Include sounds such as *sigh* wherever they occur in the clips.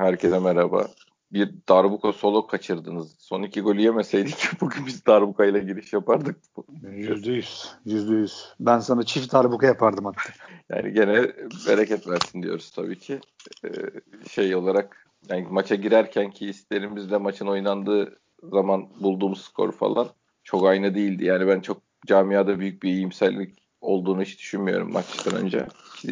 Herkese merhaba. Bir darbuka solo kaçırdınız. Son iki golü yemeseydik *laughs* bugün biz darbuka ile giriş yapardık. Yüzde yüz. Yüzde yüz. Ben sana çift darbuka yapardım hatta. *laughs* Yani gene bereket versin diyoruz tabii ki. Ee, şey olarak yani maça girerken ki isterimizle maçın oynandığı zaman bulduğumuz skor falan çok aynı değildi. Yani ben çok camiada büyük bir iyimserlik olduğunu hiç düşünmüyorum maçtan önce.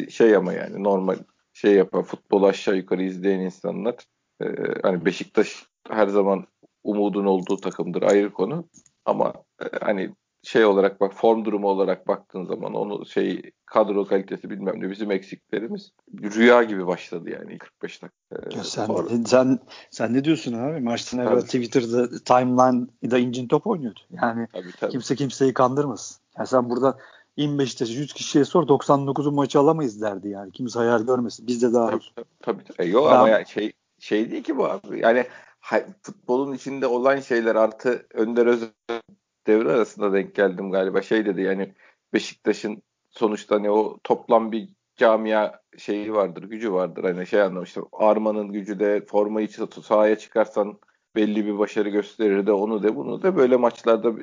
Şey ama yani normal şey yapan futbol aşağı yukarı izleyen insanlar e, hani Beşiktaş her zaman umudun olduğu takımdır ayrı konu ama e, hani şey olarak bak form durumu olarak baktığın zaman onu şey kadro kalitesi bilmem ne bizim eksiklerimiz rüya gibi başladı yani 45 dakika. Ya sen, Sonra... sen sen ne diyorsun abi? Maçtan evvel Twitter'da timeline'da incin top oynuyordu. Yani tabii, tabii. kimse kimseyi kandırmasın. Yani sen burada İn Beşiktaş'ı 100 kişiye sor 99'un maçı alamayız derdi yani. Kimse hayal görmesin. Biz de dahil. Tabii tabii. tabii. E, yok ben... ama ya şey şey değil ki bu abi. Yani futbolun içinde olan şeyler artı Önder Özel devre arasında denk geldim galiba. Şey dedi yani Beşiktaş'ın sonuçta hani o toplam bir camia şeyi vardır, gücü vardır. Hani şey anlamıştım. Armanın gücü de formayı sahaya çıkarsan belli bir başarı gösterir de onu de bunu da böyle maçlarda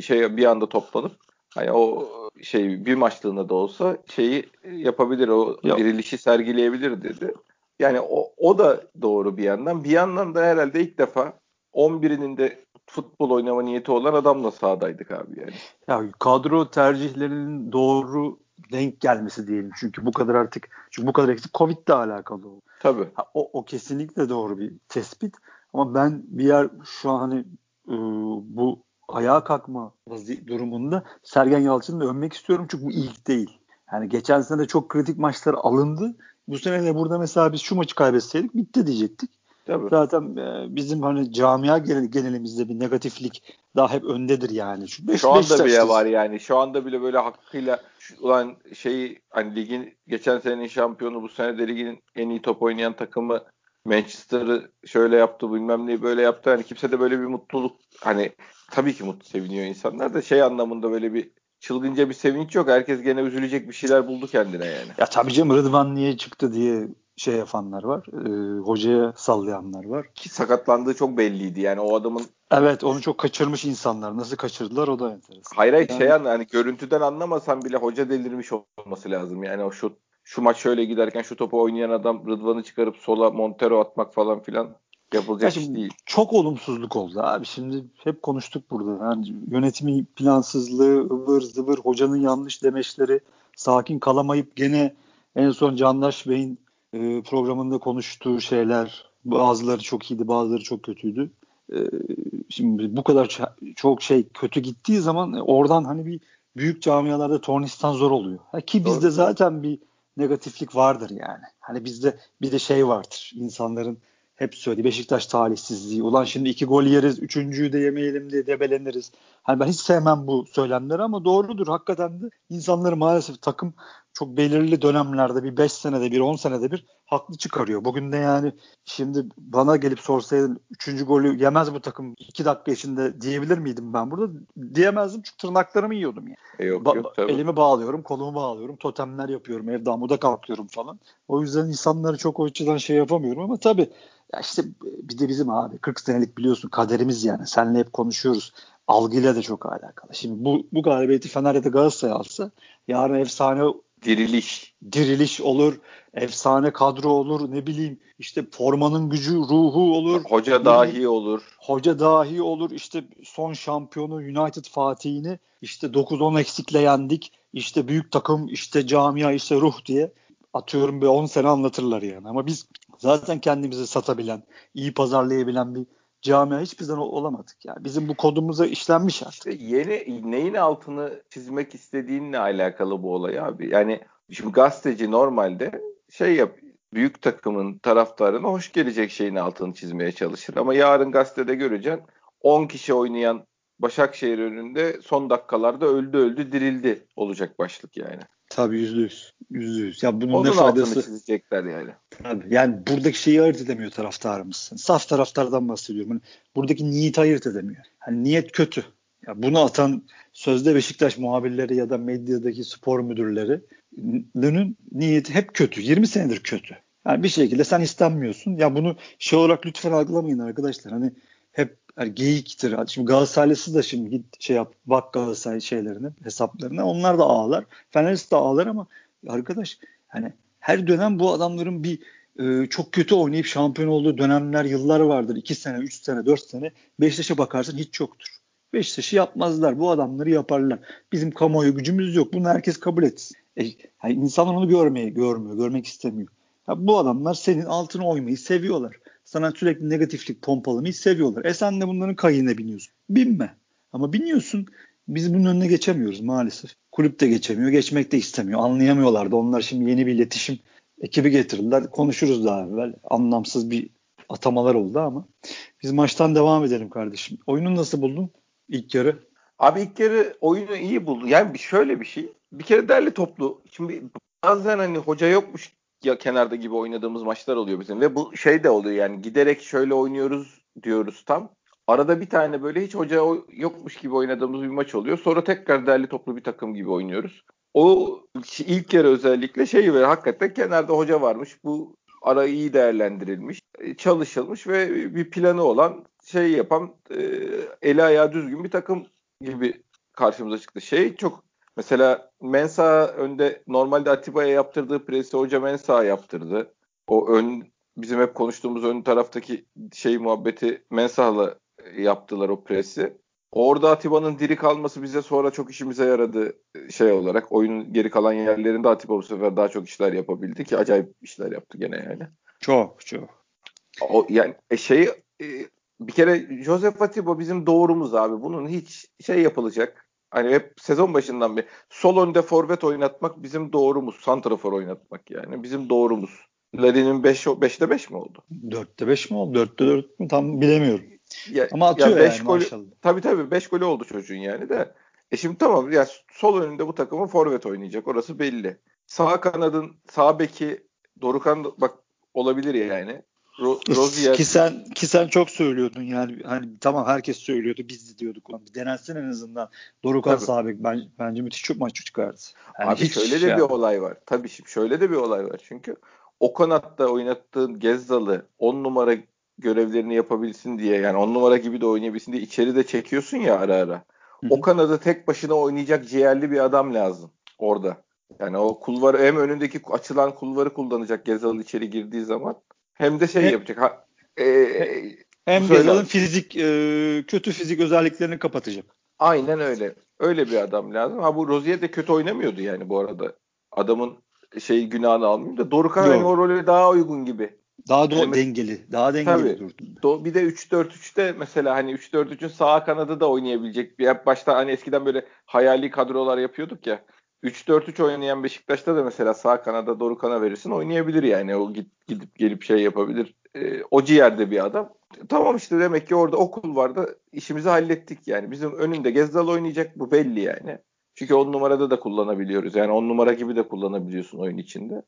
şey bir anda toplanıp hani o şey bir maçlığında da olsa şeyi yapabilir o Yok. dirilişi sergileyebilir dedi. Yani o, o da doğru bir yandan. Bir yandan da herhalde ilk defa 11'inin de futbol oynama niyeti olan adamla sahadaydık abi yani. Ya kadro tercihlerinin doğru denk gelmesi diyelim. Çünkü bu kadar artık çünkü bu kadar eksik Covid ile alakalı oldu. Tabii. Ha, o, o kesinlikle doğru bir tespit. Ama ben bir yer şu an hani ıı, bu ayağa kalkma durumunda Sergen Yalçın'ı da övmek istiyorum çünkü bu ilk değil. Yani geçen sene de çok kritik maçlar alındı. Bu sene de burada mesela biz şu maçı kaybetseydik bitti diyecektik. Tabii. Zaten e, bizim hani camia genelimizde bir negatiflik daha hep öndedir yani. Şu, beş, şu anda bile var yani. Şu anda bile böyle hakkıyla ulan şey hani ligin geçen senenin şampiyonu bu sene de ligin en iyi top oynayan takımı Manchester'ı şöyle yaptı bilmem neyi böyle yaptı. Hani kimse de böyle bir mutluluk hani tabii ki mutlu seviniyor insanlar da şey anlamında böyle bir çılgınca bir sevinç yok. Herkes gene üzülecek bir şeyler buldu kendine yani. Ya tabii canım Rıdvan niye çıktı diye şey yapanlar var. E, hocaya sallayanlar var. Ki sakatlandığı çok belliydi. Yani o adamın Evet onu çok kaçırmış insanlar. Nasıl kaçırdılar o da enteresan. Hayır hayır yani... şey anla hani görüntüden anlamasan bile hoca delirmiş olması lazım. Yani o şu şu maç şöyle giderken şu topu oynayan adam Rıdvan'ı çıkarıp sola Montero atmak falan filan yapılacak iş değil. Çok olumsuzluk oldu abi. Şimdi hep konuştuk burada. Yani yönetimi plansızlığı, ıvır zıvır, hocanın yanlış demeçleri, sakin kalamayıp gene en son Candaş Bey'in e, programında konuştuğu şeyler bazıları çok iyiydi, bazıları çok kötüydü. E, şimdi bu kadar çok şey kötü gittiği zaman oradan hani bir büyük camialarda tornistan zor oluyor. Ha, ki bizde zaten bir negatiflik vardır yani. Hani bizde bir de şey vardır. insanların hep söyledi Beşiktaş talihsizliği. Ulan şimdi iki gol yeriz, üçüncüyü de yemeyelim diye debeleniriz. Hani ben hiç sevmem bu söylemleri ama doğrudur. Hakikaten de insanları maalesef takım çok belirli dönemlerde bir 5 senede bir 10 senede bir haklı çıkarıyor. Bugün de yani şimdi bana gelip sorsaydın 3. golü yemez bu takım 2 dakika içinde diyebilir miydim ben burada? Diyemezdim çünkü tırnaklarımı yiyordum yani. E yok, ba- yok, tabii. Elimi bağlıyorum, kolumu bağlıyorum, totemler yapıyorum, evde amuda kalkıyorum falan. O yüzden insanları çok o açıdan şey yapamıyorum ama tabii ya işte bir de bizim abi 40 senelik biliyorsun kaderimiz yani. Seninle hep konuşuyoruz. Algıyla da çok alakalı. Şimdi bu, bu galibiyeti Fener ya da Galatasaray alsa yarın efsane diriliş. Diriliş olur, efsane kadro olur, ne bileyim işte formanın gücü, ruhu olur. Hoca dahi olur. Hoca dahi olur. İşte son şampiyonu United Fatih'ini işte 9-10 eksikle yendik. İşte büyük takım, işte camia, işte ruh diye atıyorum bir 10 sene anlatırlar yani. Ama biz zaten kendimizi satabilen, iyi pazarlayabilen bir camia hiçbir zaman olamadık. Yani bizim bu kodumuza işlenmiş artık. İşte yeni neyin altını çizmek istediğinle alakalı bu olay abi. Yani şimdi gazeteci normalde şey yap büyük takımın taraftarına hoş gelecek şeyin altını çizmeye çalışır. Ama yarın gazetede göreceksin 10 kişi oynayan Başakşehir önünde son dakikalarda öldü öldü dirildi olacak başlık yani. Tabii yüzde yüz. Yüzde yüz. Ya bunun Onun ne faydası? çizecekler yani. Tabii. Yani buradaki şeyi ayırt edemiyor taraftarımız. Saf taraftardan bahsediyorum. Hani buradaki niyeti ayırt edemiyor. Hani niyet kötü. Ya bunu atan sözde Beşiktaş muhabirleri ya da medyadaki spor müdürleri müdürlerinin niyeti hep kötü. 20 senedir kötü. Yani bir şekilde sen istenmiyorsun. Ya bunu şey olarak lütfen algılamayın arkadaşlar. Hani hep yani geyiktir. Şimdi Galatasaraylısı da şimdi git şey yap bak Galatasaray şeylerine hesaplarına. Onlar da ağlar. Fenerist de ağlar ama arkadaş hani her dönem bu adamların bir e, çok kötü oynayıp şampiyon olduğu dönemler yıllar vardır. 2 sene, 3 sene, 4 sene. Beşiktaş'a bakarsın hiç yoktur. Beşiktaş'ı yapmazlar. Bu adamları yaparlar. Bizim kamuoyu gücümüz yok. Bunu herkes kabul etsin. E, yani insanlar onu görmeye, görmüyor, görmek istemiyor. Ya bu adamlar senin altına oymayı seviyorlar. Sana sürekli negatiflik pompalamayı seviyorlar. E sen de bunların kayığına biniyorsun. Binme. Ama biniyorsun. Biz bunun önüne geçemiyoruz maalesef. Kulüp de geçemiyor. Geçmek de istemiyor. Anlayamıyorlar da. Onlar şimdi yeni bir iletişim ekibi getirdiler. Konuşuruz daha evvel. Anlamsız bir atamalar oldu ama. Biz maçtan devam edelim kardeşim. Oyunu nasıl buldun ilk yarı? Abi ilk yarı oyunu iyi buldu. Yani şöyle bir şey. Bir kere derli toplu. Şimdi bazen hani hoca yokmuş ya kenarda gibi oynadığımız maçlar oluyor bizim ve bu şey de oluyor yani giderek şöyle oynuyoruz diyoruz tam. Arada bir tane böyle hiç hoca yokmuş gibi oynadığımız bir maç oluyor. Sonra tekrar derli toplu bir takım gibi oynuyoruz. O ilk kere özellikle şey ve hakikaten kenarda hoca varmış. Bu ara iyi değerlendirilmiş, çalışılmış ve bir planı olan şey yapan e, eli ayağı düzgün bir takım gibi karşımıza çıktı. Şey çok Mesela Mensa önde normalde Atiba'ya yaptırdığı presi hoca Mensa yaptırdı. O ön bizim hep konuştuğumuz ön taraftaki şey muhabbeti Mensah'la yaptılar o presi. Orada Atiba'nın diri kalması bize sonra çok işimize yaradı şey olarak. Oyunun geri kalan yerlerinde Atiba bu sefer daha çok işler yapabildi ki acayip işler yaptı gene yani. Çok çok. O yani e, şey e, bir kere Joseph Atiba bizim doğrumuz abi. Bunun hiç şey yapılacak Hani hep sezon başından bir sol önde forvet oynatmak bizim doğrumuz. Santrafor oynatmak yani. Bizim doğrumuz. Larin'in 5 5 5'te 5 mi oldu? 4'te 5 mi oldu? 4'te 4 mü? Tam bilemiyorum. Ya, Ama atıyor ya beş yani golü, maşallah. Tabii tabii 5 golü oldu çocuğun yani de. E şimdi tamam ya sol önünde bu takımın forvet oynayacak. Orası belli. Sağ kanadın sağ beki Dorukan bak olabilir yani. Ro Rozier. Ki sen ki sen çok söylüyordun yani hani tamam herkes söylüyordu biz de diyorduk bir denensin en azından Dorukan Sabek ben, bence müthiş çok maç çıkardı. Yani Abi şöyle de yani. bir olay var. Tabii şimdi şöyle de bir olay var çünkü o kanatta oynattığın Gezzalı 10 numara görevlerini yapabilsin diye yani 10 numara gibi de oynayabilsin diye içeri de çekiyorsun ya ara ara. Hı-hı. O kanada tek başına oynayacak ciğerli bir adam lazım orada. Yani o kulvarı hem önündeki açılan kulvarı kullanacak Gezal içeri girdiği zaman hem de şey hem, yapacak. Ha, e, hem Gezal'ın fizik e, kötü fizik özelliklerini kapatacak. Aynen öyle. Öyle bir adam lazım. Ha bu Rozier de kötü oynamıyordu yani bu arada. Adamın şey günahını almayayım da Dorukhan hani o role daha uygun gibi. Daha do- yani, dengeli. Daha dengeli durdu. Do- bir de 3-4-3'te mesela hani 3-4-3'ün sağ kanadı da oynayabilecek. Bir başta hani eskiden böyle hayali kadrolar yapıyorduk ya. 3-4-3 oynayan Beşiktaş'ta da mesela sağ kanada Dorukan'a verirsin oynayabilir yani. O git, gidip gelip şey yapabilir. E, o ciğerde bir adam. Tamam işte demek ki orada okul vardı. İşimizi hallettik yani. Bizim önünde Gezdal oynayacak bu belli yani. Çünkü on numarada da kullanabiliyoruz. Yani on numara gibi de kullanabiliyorsun oyun içinde.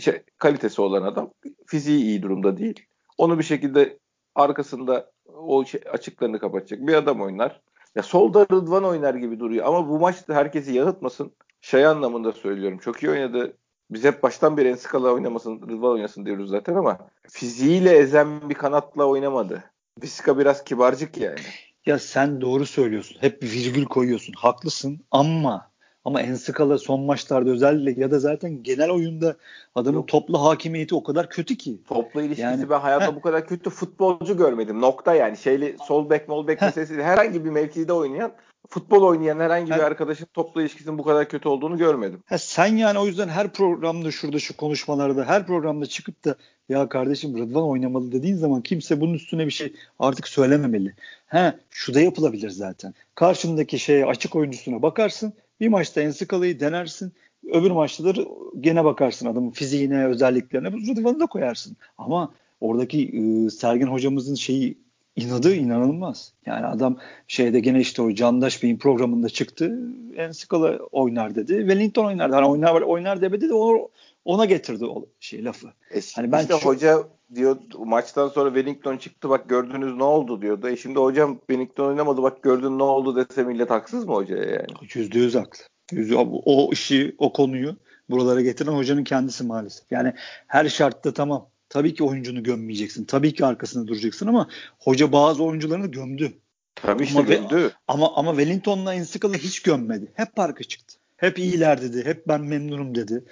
Şey, kalitesi olan adam fiziği iyi durumda değil. Onu bir şekilde arkasında o şey, açıklarını kapatacak bir adam oynar. Ya solda Rıdvan oynar gibi duruyor ama bu maçta herkesi yanıltmasın şey anlamında söylüyorum. Çok iyi oynadı. Biz hep baştan beri Enskala oynamasın, Rıdvan oynasın diyoruz zaten ama fiziğiyle ezen bir kanatla oynamadı. Viska biraz kibarcık yani. Ya sen doğru söylüyorsun. Hep bir virgül koyuyorsun. Haklısın ama ama Enskala son maçlarda özellikle ya da zaten genel oyunda adamın Yok. toplu hakimiyeti o kadar kötü ki. Toplu ilişkisi yani, ben hayatta bu kadar kötü futbolcu görmedim. Nokta yani. Şeyli sol bek mol bek meselesi herhangi bir mevkide oynayan futbol oynayan herhangi bir arkadaşın toplu ilişkisinin bu kadar kötü olduğunu görmedim. Ha, sen yani o yüzden her programda şurada şu konuşmalarda her programda çıkıp da ya kardeşim Rıdvan oynamalı dediğin zaman kimse bunun üstüne bir şey artık söylememeli. Ha şu da yapılabilir zaten. Karşındaki şeye açık oyuncusuna bakarsın. Bir maçta Ensikala'yı denersin. Öbür maçta da gene bakarsın adamın fiziğine, özelliklerine. Rıdvan'ı da koyarsın. Ama oradaki e, Sergen hocamızın şeyi inadı inanılmaz. Yani adam şeyde gene işte o Candaş Bey'in programında çıktı. En Skala oynar dedi. Wellington oynar. Hani oynar oynar demedi de onu, ona getirdi o şey lafı. E, hani ben işte çok... hoca diyor maçtan sonra Wellington çıktı bak gördünüz ne oldu diyordu. E şimdi hocam Wellington oynamadı bak gördün ne oldu dese millet haksız mı hocaya yani? Yüzde yüz haklı. Yüzde, o işi o konuyu buralara getiren hocanın kendisi maalesef. Yani her şartta tamam. Tabii ki oyuncunu gömmeyeceksin. Tabii ki arkasında duracaksın ama hoca bazı oyuncularını gömdü. Tabii işte ama, gömdü. Ama ama Wellington'la Ensikal'ı hiç gömmedi. Hep parka çıktı. Hep iyiler dedi. Hep ben memnunum dedi.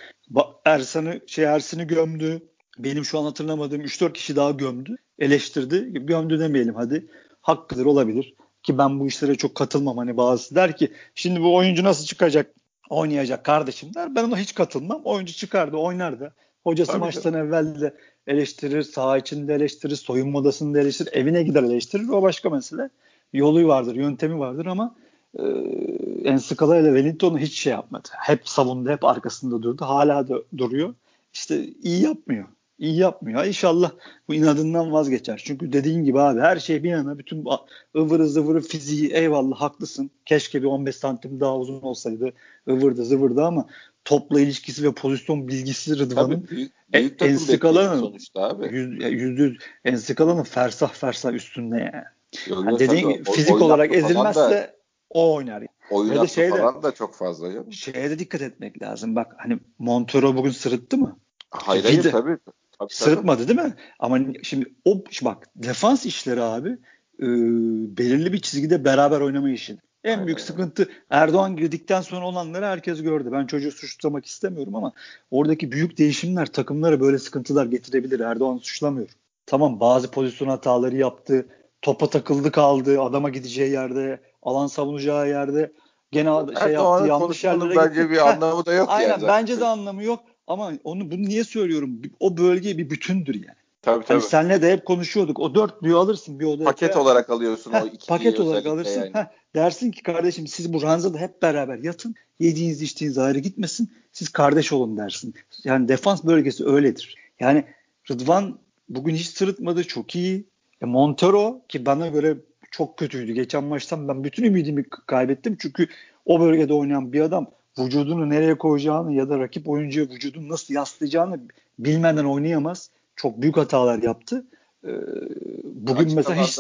Ersan'ı şey Ersin'i gömdü. Benim şu an hatırlamadığım 3-4 kişi daha gömdü. Eleştirdi. Gömdü demeyelim hadi. Hakkıdır olabilir. Ki ben bu işlere çok katılmam. Hani bazısı der ki şimdi bu oyuncu nasıl çıkacak? Oynayacak kardeşim der. Ben ona hiç katılmam. Oyuncu çıkardı oynardı. Hocası Tabii maçtan ki. evvel de eleştirir, saha içinde eleştirir, soyunma odasında eleştirir, evine gider eleştirir. O başka mesele. Yolu vardır, yöntemi vardır ama e, Enskala ile Wellington'u hiç şey yapmadı. Hep savundu, hep arkasında durdu. Hala da duruyor. İşte iyi yapmıyor. İyi yapmıyor. İnşallah bu inadından vazgeçer. Çünkü dediğin gibi abi her şey bir yana bütün ıvırı zıvırı fiziği eyvallah haklısın. Keşke bir 15 santim daha uzun olsaydı ıvırdı zıvırdı ama topla ilişkisi ve pozisyon bilgisi Rıdvan'ın Ensikala'nın sonuçta abi. Yüz, yüz, Ensikala'nın fersah fersah üstünde yani. Yok, yani dediğin gibi fizik olarak ezilmezse da, o oynar. Yani. Oyun da şeyde, falan da çok fazla. Canım. Şeye de dikkat etmek lazım. Bak hani Montero bugün sırıttı mı? Hayır hayır tabii. tabii. Sırıtmadı değil mi? Ama şimdi o bak defans işleri abi e, belirli bir çizgide beraber oynama işi. En Aynen. büyük sıkıntı Erdoğan girdikten sonra olanları herkes gördü. Ben çocuğu suçlamak istemiyorum ama oradaki büyük değişimler takımlara böyle sıkıntılar getirebilir. Erdoğan suçlamıyor. Tamam bazı pozisyon hataları yaptı. Topa takıldı kaldı. Adama gideceği yerde, alan savunacağı yerde gene şey yaptı. Yanlış yerlere bence gitti. bir anlamı da yok Aynen yani bence de anlamı yok. Ama onu bunu niye söylüyorum? O bölge bir bütündür yani. Tabii tabii. Hani senle de hep konuşuyorduk. O dörtlüyü alırsın bir odaya. Paket olarak alıyorsun heh, o iki Paket olarak alırsın. Yani. Heh, dersin ki kardeşim siz bu ranzada hep beraber yatın. Yediğiniz içtiğiniz ayrı gitmesin. Siz kardeş olun dersin. Yani defans bölgesi öyledir. Yani Rıdvan bugün hiç sırıtmadı. Çok iyi. E Montero ki bana göre çok kötüydü. Geçen maçtan ben bütün ümidimi kaybettim. Çünkü o bölgede oynayan bir adam vücudunu nereye koyacağını ya da rakip oyuncuya vücudunu nasıl yaslayacağını bilmeden oynayamaz. Çok büyük hatalar yaptı. Ee, bugün açık mesela hiç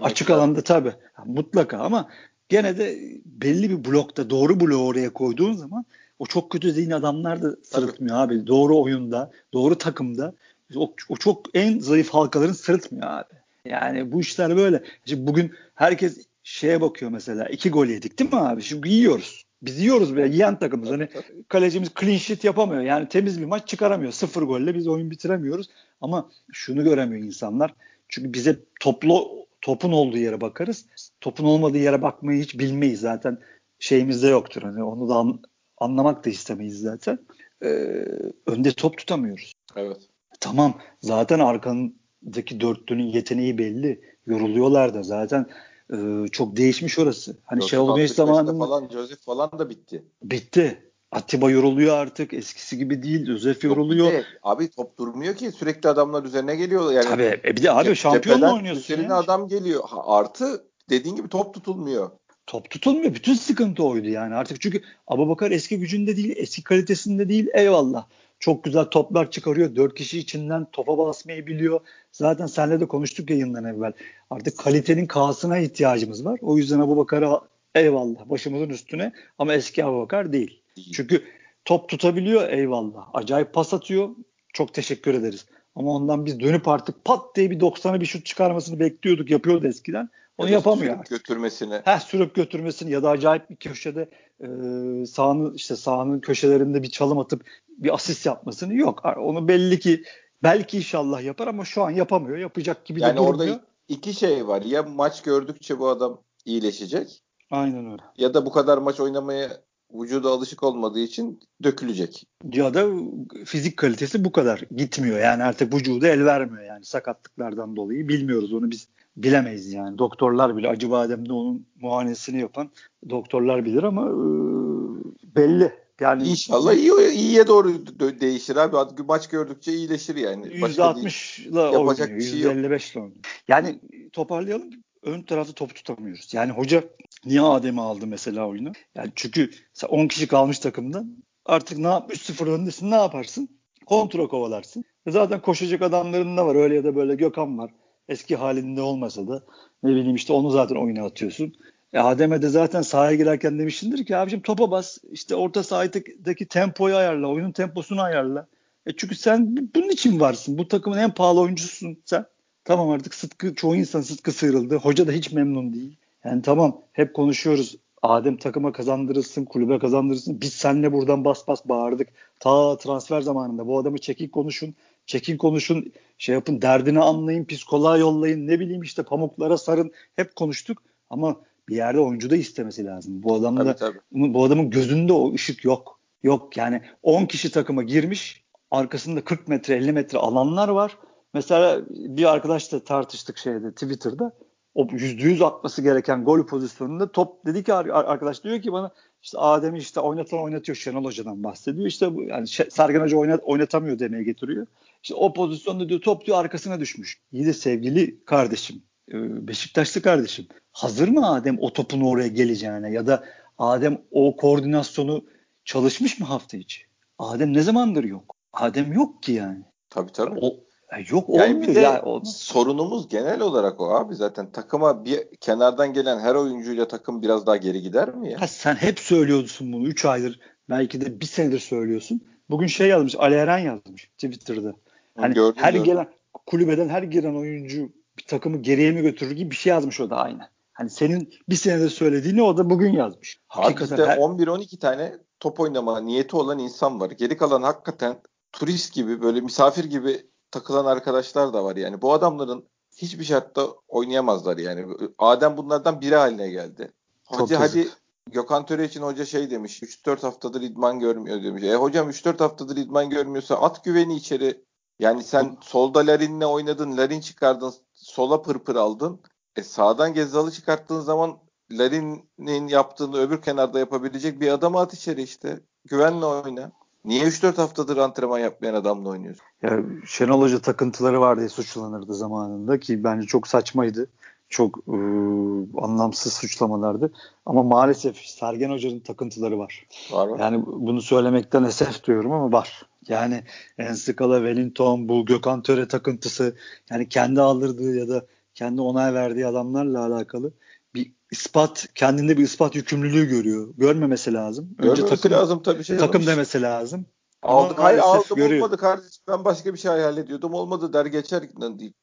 açık lazım. alanda tabii mutlaka ama gene de belli bir blokta doğru bloğu oraya koyduğun zaman o çok kötü dediğin adamlar da sırıtmıyor tabii. abi. Doğru oyunda, doğru takımda o, o çok en zayıf halkaların sırıtmıyor abi. Yani bu işler böyle. Şimdi bugün herkes şeye bakıyor mesela. iki gol yedik değil mi abi? Şimdi yiyoruz. Biz yiyoruz bile yiyen takımız. Hani kalecimiz clean sheet yapamıyor. Yani temiz bir maç çıkaramıyor. Sıfır golle biz oyun bitiremiyoruz. Ama şunu göremiyor insanlar. Çünkü bize toplu topun olduğu yere bakarız. Topun olmadığı yere bakmayı hiç bilmeyiz zaten. Şeyimizde yoktur. Hani onu da an, anlamak da istemeyiz zaten. Ee, önde top tutamıyoruz. Evet. Tamam zaten arkandaki dörtlünün yeteneği belli. Yoruluyorlar da zaten e, çok değişmiş orası. Hani Joseph Şenol Güneş zamanında falan Joseph falan da bitti. Bitti. Atiba yoruluyor artık. Eskisi gibi değil. Joseph yoruluyor. De, abi top durmuyor ki. Sürekli adamlar üzerine geliyor. Yani Tabii. E bir de abi şampiyonla oynuyorsun. Üzerine adam geliyor. Artı dediğin gibi top tutulmuyor. Top tutulmuyor. Bütün sıkıntı oydu yani. Artık çünkü Abubakar eski gücünde değil, eski kalitesinde değil. Eyvallah. Çok güzel toplar çıkarıyor. Dört kişi içinden topa basmayı biliyor. Zaten senle de konuştuk yayından evvel. Artık kalitenin K'sına ihtiyacımız var. O yüzden Abu Bakar'a eyvallah başımızın üstüne ama eski Abu Bakar değil. Çünkü top tutabiliyor eyvallah. Acayip pas atıyor. Çok teşekkür ederiz. Ama ondan biz dönüp artık pat diye bir 90'a bir şut çıkarmasını bekliyorduk. Yapıyordu eskiden. Onu ya yapamıyor sürüp artık. götürmesini. Heh, sürüp götürmesini ya da acayip bir köşede e, sahanın işte sahanın köşelerinde bir çalım atıp bir asist yapmasını yok. Onu belli ki belki inşallah yapar ama şu an yapamıyor. Yapacak gibi yani de durmuyor. Yani orada iki şey var. Ya maç gördükçe bu adam iyileşecek. Aynen öyle. Ya da bu kadar maç oynamaya vücuda alışık olmadığı için dökülecek. Ya da fizik kalitesi bu kadar gitmiyor. Yani artık vücuda el vermiyor yani sakatlıklardan dolayı. Bilmiyoruz onu biz bilemeyiz yani. Doktorlar bile acı bademde onun muayenesini yapan doktorlar bilir ama e, belli. Yani İnşallah iyi, iyiye doğru değişir abi. Maç gördükçe iyileşir yani. %60'la oynuyor. Bir şey %55'le oynuyor. Yani toparlayalım. Ön tarafta top tutamıyoruz. Yani hoca niye Adem'i aldı mesela oyunu? Yani çünkü 10 kişi kalmış takımda. Artık ne yap 3-0 öndesin ne yaparsın? Kontra kovalarsın. Zaten koşacak adamların da var. Öyle ya da böyle Gökhan var. Eski halinde olmasa da ne bileyim işte onu zaten oyuna atıyorsun. E Adem'e de zaten sahaya girerken demişsindir ki abicim topa bas işte orta sahadaki tempoyu ayarla oyunun temposunu ayarla. E çünkü sen bunun için varsın. Bu takımın en pahalı oyuncususun sen. Tamam artık Sıtkı çoğu insan Sıtkı sıyrıldı. Hoca da hiç memnun değil. Yani tamam hep konuşuyoruz. Adem takıma kazandırırsın, kulübe kazandırırsın. Biz seninle buradan bas bas bağırdık. Ta transfer zamanında bu adamı çekin konuşun. Çekin konuşun, şey yapın, derdini anlayın, psikoloğa yollayın, ne bileyim işte pamuklara sarın. Hep konuştuk ama bir yerde oyuncu da istemesi lazım. Bu adamda tabii, tabii. bu adamın gözünde o ışık yok. Yok yani 10 kişi takıma girmiş, arkasında 40 metre 50 metre alanlar var. Mesela bir arkadaşla tartıştık şeyde Twitter'da. O yüzde yüz atması gereken gol pozisyonunda top dedi ki arkadaş diyor ki bana işte Adem'i işte oynatan oynatıyor Şenol Hoca'dan bahsediyor. İşte bu yani Sergen Hoca oynat, oynatamıyor demeye getiriyor. İşte o pozisyonda diyor top diyor arkasına düşmüş. İyi de sevgili kardeşim e, Beşiktaşlı kardeşim hazır mı Adem o topun oraya geleceğine ya da Adem o koordinasyonu çalışmış mı hafta içi? Adem ne zamandır yok? Adem yok ki yani. Tabii tabii. O, yok yani olmuyor. Bir de ya, sorunumuz genel olarak o abi zaten takıma bir kenardan gelen her oyuncuyla takım biraz daha geri gider mi ya? Ha, sen hep söylüyorsun bunu 3 aydır belki de bir senedir söylüyorsun. Bugün şey yazmış Ali Eren yazmış Twitter'da. Hani gördüm, her gördüm. gelen kulübeden her giren oyuncu bir takımı geriye mi götürür gibi bir şey yazmış o da aynı. Hani senin bir senedir söylediğini o da bugün yazmış. Hakikaten her... 11-12 tane top oynama niyeti olan insan var. Geri kalan hakikaten turist gibi böyle misafir gibi takılan arkadaşlar da var yani. Bu adamların hiçbir şartta oynayamazlar yani. Adem bunlardan biri haline geldi. Hoca hadi Gökhan Töre için hoca şey demiş. 3-4 haftadır idman görmüyor demiş. E hocam 3-4 haftadır idman görmüyorsa at güveni içeri. Yani sen solda Larin'le oynadın. Larin çıkardın. Sola pırpır aldın. E sağdan Gezzal'ı çıkarttığın zaman Larin'in yaptığını öbür kenarda yapabilecek bir adamı at içeri işte. Güvenle oyna. Niye 3-4 haftadır antrenman yapmayan adamla oynuyorsun? Ya Şenol Hoca takıntıları var diye suçlanırdı zamanında ki bence çok saçmaydı. Çok e, anlamsız suçlamalardı. Ama maalesef Sergen Hoca'nın takıntıları var. Var mı? Yani bunu söylemekten esef diyorum ama var. Yani Enskala, Wellington, bu Gökhan Töre takıntısı yani kendi aldırdığı ya da kendi onay verdiği adamlarla alakalı bir ispat kendinde bir ispat yükümlülüğü görüyor. Görmemesi lazım. Önce Görmemesi takım lazım tabii şey. Takım demesi lazım. Aldık hayır aldım görüyor. olmadı kardeşim ben başka bir şey hayal ediyordum olmadı der geçer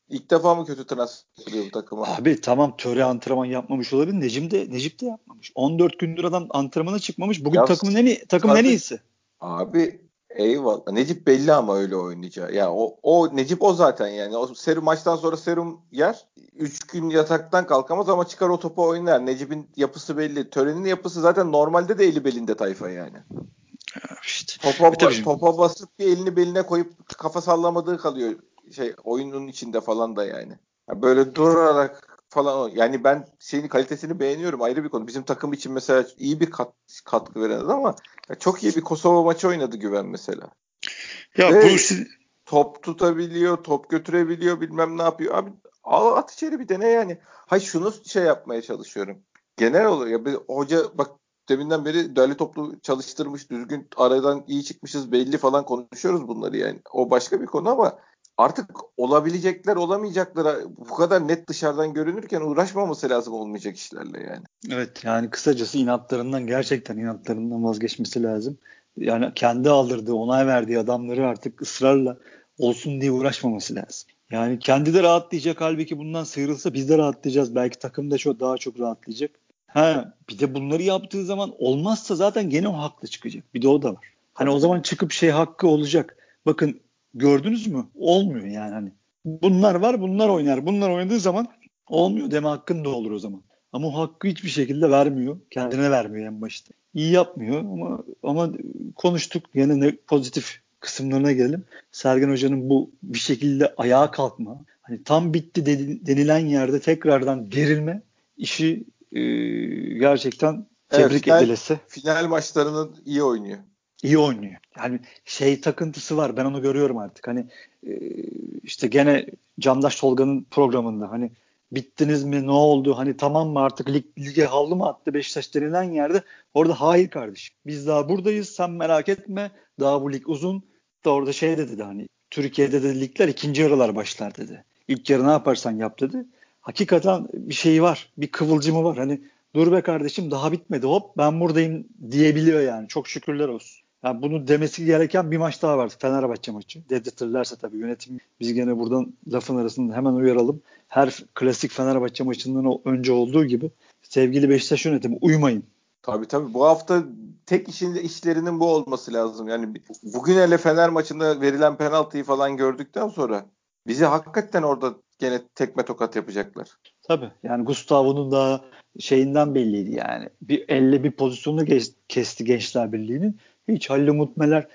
ilk defa mı kötü transfer yapıyor bu takıma? Abi tamam töre antrenman yapmamış olabilir Necim de Necip de yapmamış. 14 gündür adam antrenmana çıkmamış. Bugün ya, takımın en iyi, takımın en iyisi. Abi Eyvallah. Necip belli ama öyle oynayacağı. Yani o, o Necip o zaten yani. O serum maçtan sonra serum yer. Üç gün yataktan kalkamaz ama çıkar o topu oynar. Necip'in yapısı belli. Törenin yapısı zaten normalde de eli belinde tayfa yani. Topa, ba- topa basıp bir elini beline koyup kafa sallamadığı kalıyor şey oyunun içinde falan da yani. yani böyle durarak falan yani ben şeyin kalitesini beğeniyorum ayrı bir konu. Bizim takım için mesela iyi bir kat, katkı veren ama çok iyi bir Kosova maçı oynadı Güven mesela. Ya Ve bu top tutabiliyor, top götürebiliyor, bilmem ne yapıyor. Abi al at içeri bir dene yani. Hay şunu şey yapmaya çalışıyorum. Genel olarak ya bir hoca bak deminden beri değerli toplu çalıştırmış, düzgün aradan iyi çıkmışız belli falan konuşuyoruz bunları yani. O başka bir konu ama artık olabilecekler olamayacaklara bu kadar net dışarıdan görünürken uğraşmaması lazım olmayacak işlerle yani. Evet yani kısacası inatlarından gerçekten inatlarından vazgeçmesi lazım. Yani kendi aldırdığı, onay verdiği adamları artık ısrarla olsun diye uğraşmaması lazım. Yani kendi de rahatlayacak halbuki bundan sıyrılsa biz de rahatlayacağız. Belki takım da çok daha çok rahatlayacak. Ha bir de bunları yaptığı zaman olmazsa zaten gene o haklı çıkacak. Bir de o da var. Hani o zaman çıkıp şey hakkı olacak. Bakın Gördünüz mü? Olmuyor yani hani. Bunlar var bunlar oynar. Bunlar oynadığı zaman olmuyor deme hakkın da olur o zaman. Ama o hakkı hiçbir şekilde vermiyor. Kendine vermiyor en başta. İyi yapmıyor ama ama konuştuk. Yine ne pozitif kısımlarına gelelim. Sergen Hoca'nın bu bir şekilde ayağa kalkma, hani tam bitti denilen yerde tekrardan gerilme işi e, gerçekten tebrik evet, final, edilesi. Final maçlarının iyi oynuyor iyi oynuyor. Yani şey takıntısı var. Ben onu görüyorum artık. Hani e, işte gene Candaş Tolga'nın programında hani bittiniz mi ne oldu hani tamam mı artık lig, lige havlu mu attı Beşiktaş denilen yerde orada hayır kardeşim biz daha buradayız sen merak etme daha bu lig uzun da orada şey dedi hani Türkiye'de de ligler ikinci yarılar başlar dedi. İlk yarı ne yaparsan yap dedi. Hakikaten bir şeyi var bir kıvılcımı var hani dur be kardeşim daha bitmedi hop ben buradayım diyebiliyor yani. Çok şükürler olsun. Yani bunu demesi gereken bir maç daha var. Fenerbahçe maçı. Dedirtirlerse tabii yönetim biz gene buradan lafın arasında hemen uyaralım. Her klasik Fenerbahçe maçından önce olduğu gibi sevgili Beşiktaş yönetimi uymayın. Tabii tabii. Bu hafta tek işin işlerinin bu olması lazım. Yani bugün hele Fener maçında verilen penaltıyı falan gördükten sonra bizi hakikaten orada gene tekme tokat yapacaklar. Tabii. Yani Gustavo'nun da şeyinden belliydi yani. Bir elle bir pozisyonu kesti Gençler Birliği'nin. Hiç Halil Umut Meler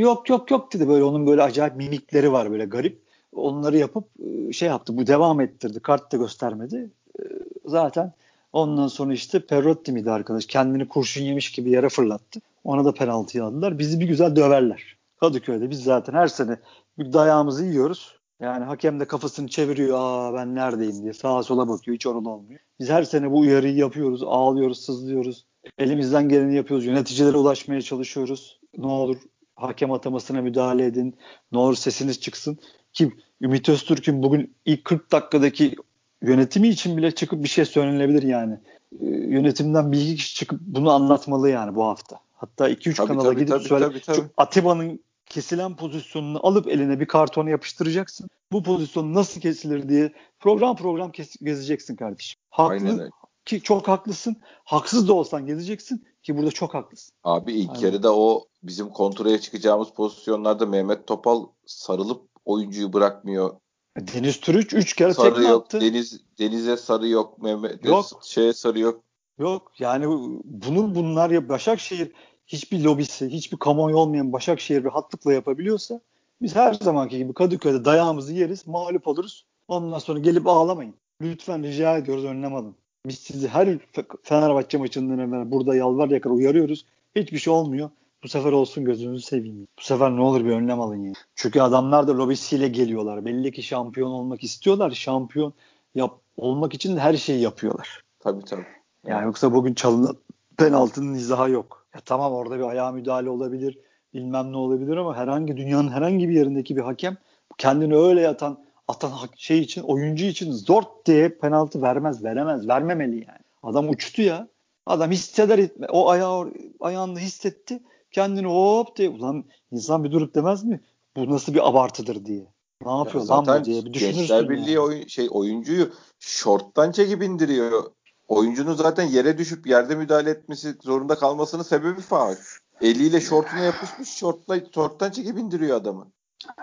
yok yok yok dedi böyle onun böyle acayip mimikleri var böyle garip. Onları yapıp e, şey yaptı bu devam ettirdi. Kart da göstermedi. E, zaten ondan sonra işte Perrotti miydi arkadaş? Kendini kurşun yemiş gibi yere fırlattı. Ona da penaltı aldılar. Bizi bir güzel döverler. Kadıköy'de biz zaten her sene bir dayağımızı yiyoruz. Yani hakem de kafasını çeviriyor. Aa ben neredeyim diye sağa sola bakıyor. Hiç orada olmuyor. Biz her sene bu uyarıyı yapıyoruz. Ağlıyoruz, sızlıyoruz. Elimizden geleni yapıyoruz. Yöneticilere ulaşmaya çalışıyoruz. Ne olur hakem atamasına müdahale edin. Ne olur sesiniz çıksın. Kim? Ümit Öztürk'ün bugün ilk 40 dakikadaki yönetimi için bile çıkıp bir şey söylenebilir yani. Ee, yönetimden bir iki kişi çıkıp bunu anlatmalı yani bu hafta. Hatta 2-3 kanala tabii, gidip tabii, söyle. Tabii, tabii. Atiba'nın kesilen pozisyonunu alıp eline bir kartona yapıştıracaksın. Bu pozisyon nasıl kesilir diye program program kes- gezeceksin kardeşim. Haklı ki çok haklısın. Haksız da olsan gezeceksin ki burada çok haklısın. Abi ilk Aynen. yarıda o bizim kontraya çıkacağımız pozisyonlarda Mehmet Topal sarılıp oyuncuyu bırakmıyor. Deniz Türüç 3 kere sarı tekme yok, attı. Deniz Deniz'e sarı yok. Mehmet yok. şeye sarı yok. Yok. Yani bunu bunlar ya Başakşehir hiçbir lobisi, hiçbir kamuoyu olmayan Başakşehir bir hatlıkla yapabiliyorsa biz her zamanki gibi Kadıköy'de dayağımızı yeriz, mağlup oluruz. Ondan sonra gelip ağlamayın. Lütfen rica ediyoruz önlem alın. Biz sizi her Fenerbahçe maçından evvel burada yalvar yakar uyarıyoruz. Hiçbir şey olmuyor. Bu sefer olsun gözünüzü seveyim. Bu sefer ne olur bir önlem alın ya. Çünkü adamlar da lobisiyle geliyorlar. Belli ki şampiyon olmak istiyorlar. Şampiyon yap olmak için her şeyi yapıyorlar. Tabii tabii. Yani yoksa bugün çalınan penaltının izahı yok. Ya tamam orada bir ayağa müdahale olabilir. Bilmem ne olabilir ama herhangi dünyanın herhangi bir yerindeki bir hakem kendini öyle yatan atan şey için oyuncu için zort diye penaltı vermez veremez vermemeli yani. Adam uçtu ya. Adam hisseder etme. O ayağı ayağını hissetti. Kendini hop diye ulan insan bir durup demez mi? Bu nasıl bir abartıdır diye. Ne yapıyor ya lan bu diye bir düşünürsün. Gençler Birliği yani. oyun, şey oyuncuyu şorttan çekip indiriyor. Oyuncunun zaten yere düşüp yerde müdahale etmesi zorunda kalmasının sebebi faul. Eliyle şortuna yapışmış şortla şorttan çekip indiriyor adamı.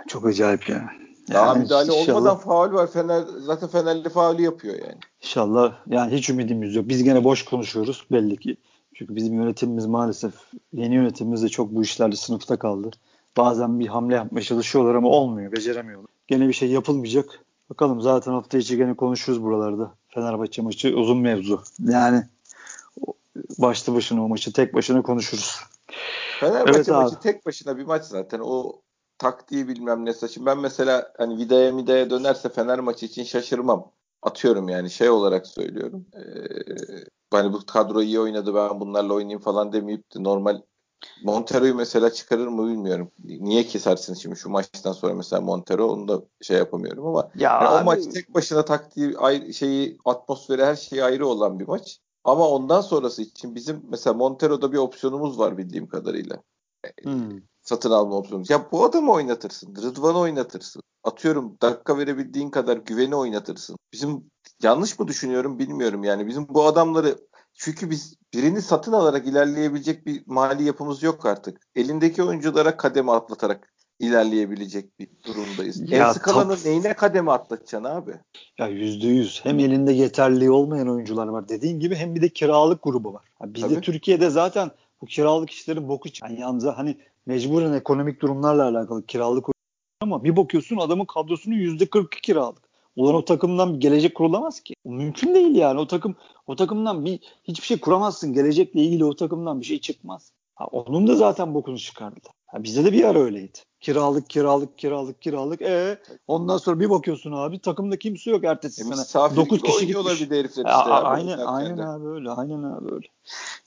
Çok acayip ya. Daha yani müdahale inşallah, olmadan faul var. Fener zaten Fenerli faulü yapıyor yani. İnşallah yani hiç ümidimiz yok. Biz gene boş konuşuyoruz belli ki. Çünkü bizim yönetimimiz maalesef yeni yönetimimiz de çok bu işlerle sınıfta kaldı. Bazen bir hamle yapmaya çalışıyorlar ama olmuyor, beceremiyorlar. Gene bir şey yapılmayacak. Bakalım zaten hafta içi gene konuşuruz buralarda. Fenerbahçe maçı uzun mevzu. Yani başlı başına o maçı tek başına konuşuruz. Fenerbahçe evet maçı abi. tek başına bir maç zaten. O taktiği bilmem ne saçım. Ben mesela hani vidaya midaya dönerse Fener maçı için şaşırmam. Atıyorum yani şey olarak söylüyorum. Ee, hani bu kadro iyi oynadı ben bunlarla oynayayım falan demeyip de normal Montero'yu mesela çıkarır mı bilmiyorum. Niye kesersin şimdi şu maçtan sonra mesela Montero onu da şey yapamıyorum ama ya yani abi... o maç tek başına taktiği ayrı, şeyi atmosferi her şeyi ayrı olan bir maç. Ama ondan sonrası için bizim mesela Montero'da bir opsiyonumuz var bildiğim kadarıyla. Hmm satın alma opsiyonu. Ya bu adamı oynatırsın. Rıdvan'ı oynatırsın. Atıyorum dakika verebildiğin kadar güveni oynatırsın. Bizim yanlış mı düşünüyorum bilmiyorum yani. Bizim bu adamları çünkü biz birini satın alarak ilerleyebilecek bir mali yapımız yok artık. Elindeki oyunculara kademe atlatarak ilerleyebilecek bir durumdayız. Ya, Enskalanın tab- neyine kademe atlatacaksın abi? Ya yüzde yüz. Hem elinde yeterli olmayan oyuncular var dediğin gibi hem bir de kiralık grubu var. Ya bizde Tabii. Türkiye'de zaten bu kiralık işlerin boku çıkan yani yalnız hani mecburen ekonomik durumlarla alakalı kiralık ama bir bakıyorsun adamın kadrosunun yüzde 42 kiralık. Ulan o takımdan bir gelecek kurulamaz ki. Mümkün değil yani. O takım o takımdan bir hiçbir şey kuramazsın. Gelecekle ilgili o takımdan bir şey çıkmaz. Ha, onun da zaten bokunu çıkardı. Ha, bizde de bir ara öyleydi. Kiralık, kiralık, kiralık, kiralık. E ondan sonra bir bakıyorsun abi takımda kimse yok ertesi e, sene. 9 kişi gitmiş. Bir herifler işte. A- aynen, aynen abi öyle. Aynen abi öyle.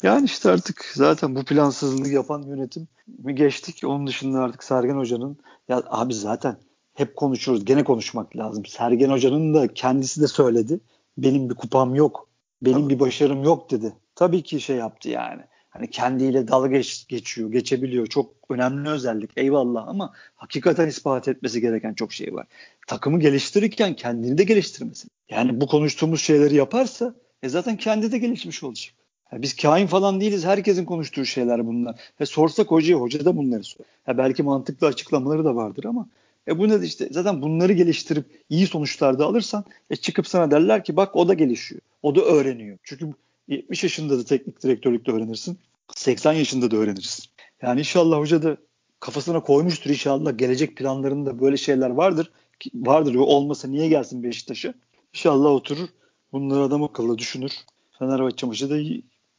Yani işte artık zaten bu plansızlığı yapan yönetim mi geçtik. Onun dışında artık Sergen Hoca'nın ya abi zaten hep konuşuruz. Gene konuşmak lazım. Sergen Hoca'nın da kendisi de söyledi. Benim bir kupam yok Benim Tabii. bir başarım yok dedi. Tabii ki şey yaptı yani. Hani kendiyle dalga geç, geçiyor, geçebiliyor. Çok önemli özellik. Eyvallah ama hakikaten ispat etmesi gereken çok şey var. Takımı geliştirirken kendini de geliştirmesi. Yani bu konuştuğumuz şeyleri yaparsa e zaten kendi de gelişmiş olacak. Yani biz kain falan değiliz. Herkesin konuştuğu şeyler bunlar. Ve sorsak hocaya, hoca da bunları soruyor. Ya belki mantıklı açıklamaları da vardır ama e bu ne işte zaten bunları geliştirip iyi sonuçlar da alırsan e çıkıp sana derler ki bak o da gelişiyor. O da öğreniyor. Çünkü 70 yaşında da teknik direktörlükte öğrenirsin. 80 yaşında da öğrenirsin. Yani inşallah hoca da kafasına koymuştur inşallah gelecek planlarında böyle şeyler vardır. Vardır olmasa niye gelsin Beşiktaş'a? İnşallah oturur bunları adam akıllı düşünür. Fenerbahçe maçı da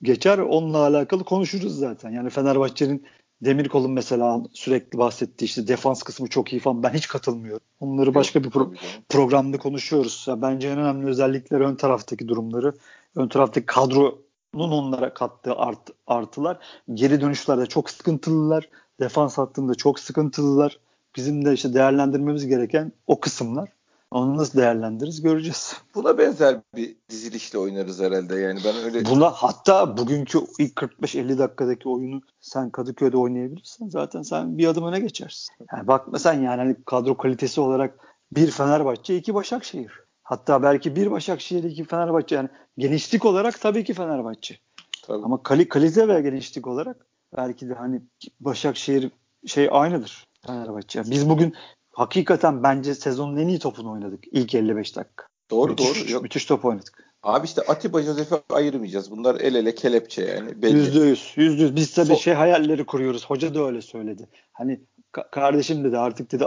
geçer. Onunla alakalı konuşuruz zaten. Yani Fenerbahçe'nin Demirkol'un mesela sürekli bahsettiği işte defans kısmı çok iyi falan ben hiç katılmıyorum. Onları başka bir pro- programda konuşuyoruz. Ya bence en önemli özellikler ön taraftaki durumları. Ön taraftaki kadronun onlara kattığı art, artılar. Geri dönüşlerde çok sıkıntılılar. Defans hattında çok sıkıntılılar. Bizim de işte değerlendirmemiz gereken o kısımlar. Onu nasıl değerlendiririz göreceğiz. Buna benzer bir dizilişle oynarız herhalde yani ben öyle. Buna hatta bugünkü ilk 45-50 dakikadaki oyunu sen Kadıköy'de oynayabilirsen zaten sen bir adım öne geçersin. Yani bakma sen yani hani kadro kalitesi olarak bir Fenerbahçe iki Başakşehir. Hatta belki bir Başakşehir iki Fenerbahçe yani genişlik olarak tabii ki Fenerbahçe. Tabii. Ama kali, kalite ve genişlik olarak belki de hani Başakşehir şey aynıdır Fenerbahçe. Biz bugün hakikaten bence sezonun en iyi topunu oynadık ilk 55 dakika. Doğru müthiş, doğru. Yok. Müthiş top oynadık. Abi işte Atiba Josef'e ayırmayacağız. Bunlar el ele kelepçe yani. Belli. Yüzde yüz. Yüzde yüz. Biz tabii so- şey hayalleri kuruyoruz. Hoca da öyle söyledi. Hani ka- kardeşim dedi artık dedi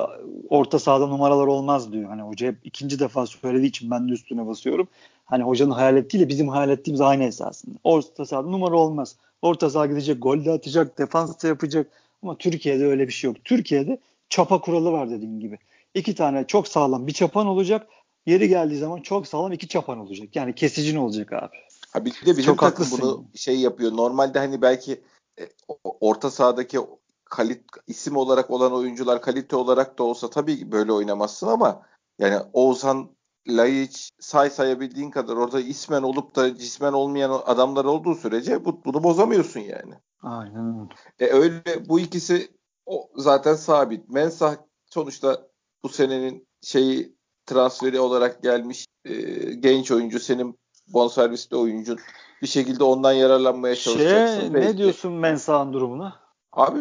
orta sahada numaralar olmaz diyor. Hani hoca hep ikinci defa söylediği için ben de üstüne basıyorum. Hani hocanın hayal ettiğiyle bizim hayal ettiğimiz aynı esasında. Orta sahada numara olmaz. Orta saha gidecek, gol de atacak, defans da yapacak. Ama Türkiye'de öyle bir şey yok. Türkiye'de çapa kuralı var dediğin gibi iki tane çok sağlam bir çapan olacak. Yeri geldiği zaman çok sağlam iki çapan olacak. Yani kesicin olacak abi. Ha bir de bizim çok takım haklısın. bunu şey yapıyor. Normalde hani belki e, orta sahadaki kalit isim olarak olan oyuncular kalite olarak da olsa tabii böyle oynamazsın ama yani Oğuzhan Laiç say sayabildiğin kadar orada ismen olup da cismen olmayan adamlar olduğu sürece bu, bunu bozamıyorsun yani. Aynen öyle. E öyle bu ikisi o zaten sabit. Mensah sonuçta bu senenin şeyi transferi olarak gelmiş e, genç oyuncu senin bonservisli oyuncun bir şekilde ondan yararlanmaya şey, çalışacaksın. Şey, ne diyorsun Mensah'ın durumuna? Abi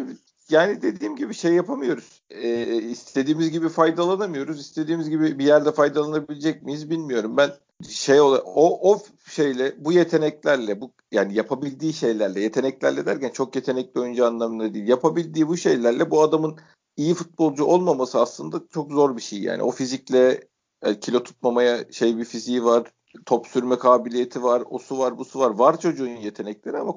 yani dediğim gibi şey yapamıyoruz. E, istediğimiz gibi faydalanamıyoruz. İstediğimiz gibi bir yerde faydalanabilecek miyiz bilmiyorum. Ben şey o o şeyle bu yeteneklerle bu yani yapabildiği şeylerle yeteneklerle derken çok yetenekli oyuncu anlamında değil. Yapabildiği bu şeylerle bu adamın iyi futbolcu olmaması aslında çok zor bir şey yani. O fizikle e, kilo tutmamaya şey bir fiziği var. Top sürme kabiliyeti var. O su var, bu su var. Var çocuğun yetenekleri ama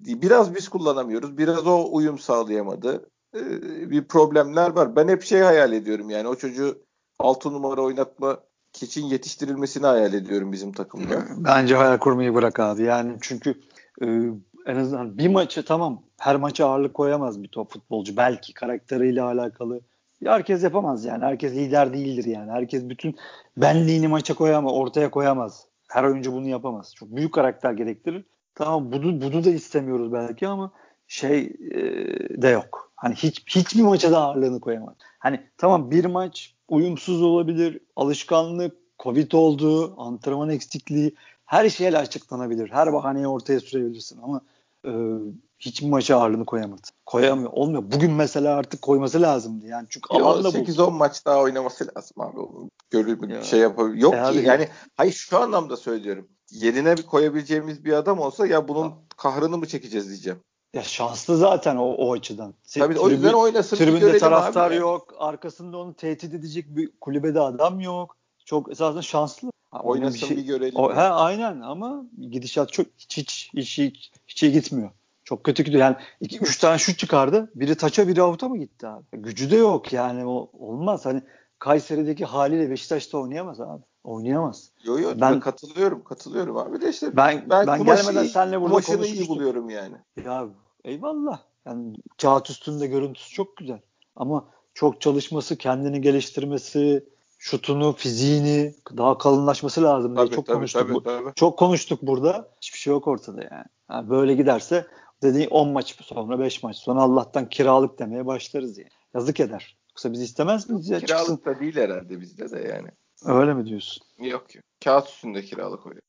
biraz biz kullanamıyoruz. Biraz o uyum sağlayamadı. Ee, bir problemler var. Ben hep şey hayal ediyorum yani o çocuğu 6 numara oynatma için yetiştirilmesini hayal ediyorum bizim takımda. Bence hayal kurmayı bırak abi. Yani çünkü e, en azından bir maçı tamam her maça ağırlık koyamaz bir top futbolcu. Belki karakteriyle alakalı. Herkes yapamaz yani. Herkes lider değildir yani. Herkes bütün benliğini maça koyamaz, ortaya koyamaz. Her oyuncu bunu yapamaz. Çok büyük karakter gerektirir. Tamam bunu, bunu da istemiyoruz belki ama şey e, de yok. Hani hiç hiçbir maça da ağırlığını koyamaz. Hani tamam bir maç uyumsuz olabilir, alışkanlık, Covid olduğu, antrenman eksikliği her şeyle açıklanabilir. Her bahaneyi ortaya sürebilirsin ama e, hiçbir maça ağırlığını koyamadı. Koyamıyor. Olmuyor. Bugün mesela artık koyması lazımdı. Yani çünkü alanda 8-10 maç daha oynaması lazım abi. Görür ya. şey yapabilir. Yok e ki yani hayır şu anlamda söylüyorum. Yerine bir koyabileceğimiz bir adam olsa ya bunun kahrını mı çekeceğiz diyeceğim. Ya şanslı zaten o, o açıdan. Tabii tribün, o yüzden oynasın. Tribünde taraftar abi. yok. Arkasında onu tehdit edecek bir kulübede adam yok. Çok esasında şanslı. Ha, oynasın bir, şey, bir görelim. O, he, aynen ama gidişat çok hiç hiç hiç, hiç, hiç iyi gitmiyor. Çok kötü gidiyor. Yani iki, üç tane şut çıkardı. Biri taça biri avuta mı gitti abi? Gücü de yok yani. O, olmaz. Hani Kayseri'deki haliyle Beşiktaş'ta oynayamaz abi. Oynayamaz. Yo yo ben katılıyorum katılıyorum abi de işte ben ben, ben gelmeden iyi, senle burada konuşmuştum. iyi buluyorum yani. Ya eyvallah. Yani kağıt üstünde görüntüsü çok güzel. Ama çok çalışması, kendini geliştirmesi, şutunu, fiziğini daha kalınlaşması lazım diye tabii, çok tabii, konuştuk. Tabii, tabii. Çok konuştuk burada. Hiçbir şey yok ortada yani. yani böyle giderse dediğin 10 maç sonra 5 maç sonra Allah'tan kiralık demeye başlarız yani. Yazık eder. Yoksa biz istemez miyiz ya? Kiralık Çıksın. da değil herhalde bizde de yani. Öyle mi diyorsun? Yok yok. Kağıt üstünde kiralık oluyor.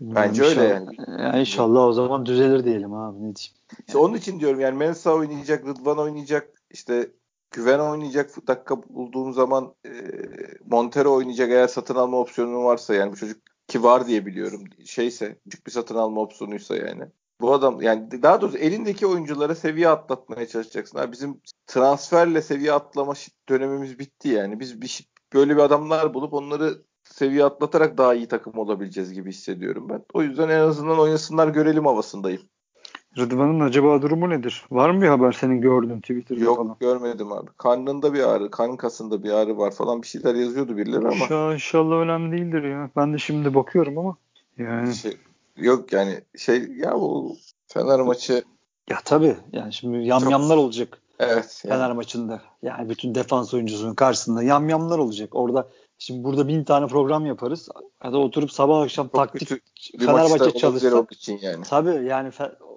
Bilmiyorum, Bence öyle yani. yani. İnşallah o zaman düzelir diyelim abi ne diyeyim. İşte onun için diyorum yani Mensa oynayacak, Rıdvan oynayacak, işte Güven oynayacak dakika bulduğum zaman e, Montero oynayacak eğer satın alma opsiyonu varsa yani bu çocuk ki var diye biliyorum şeyse küçük bir satın alma opsiyonuysa yani. Bu adam yani daha doğrusu elindeki oyunculara seviye atlatmaya çalışacaksın. Abi bizim transferle seviye atlama dönemimiz bitti yani. Biz bir böyle bir adamlar bulup onları seviye atlatarak daha iyi takım olabileceğiz gibi hissediyorum ben. O yüzden en azından oynasınlar görelim havasındayım. Rıdvan'ın acaba durumu nedir? Var mı bir haber senin gördüğün Twitter'da Yok falan? görmedim abi. Karnında bir ağrı, karın kasında bir ağrı var falan bir şeyler yazıyordu birileri ama İnşallah, inşallah önemli değildir ya. Ben de şimdi bakıyorum ama yani şey, yok yani şey ya bu Fener maçı ya tabii yani şimdi yamyamlar olacak evet yani. Fener maçında. Yani bütün defans oyuncusunun karşısında yamyamlar olacak. Orada şimdi burada bin tane program yaparız. Hadi oturup sabah akşam Çok taktik Fenerbahçe çalışsak için yani. Tabii yani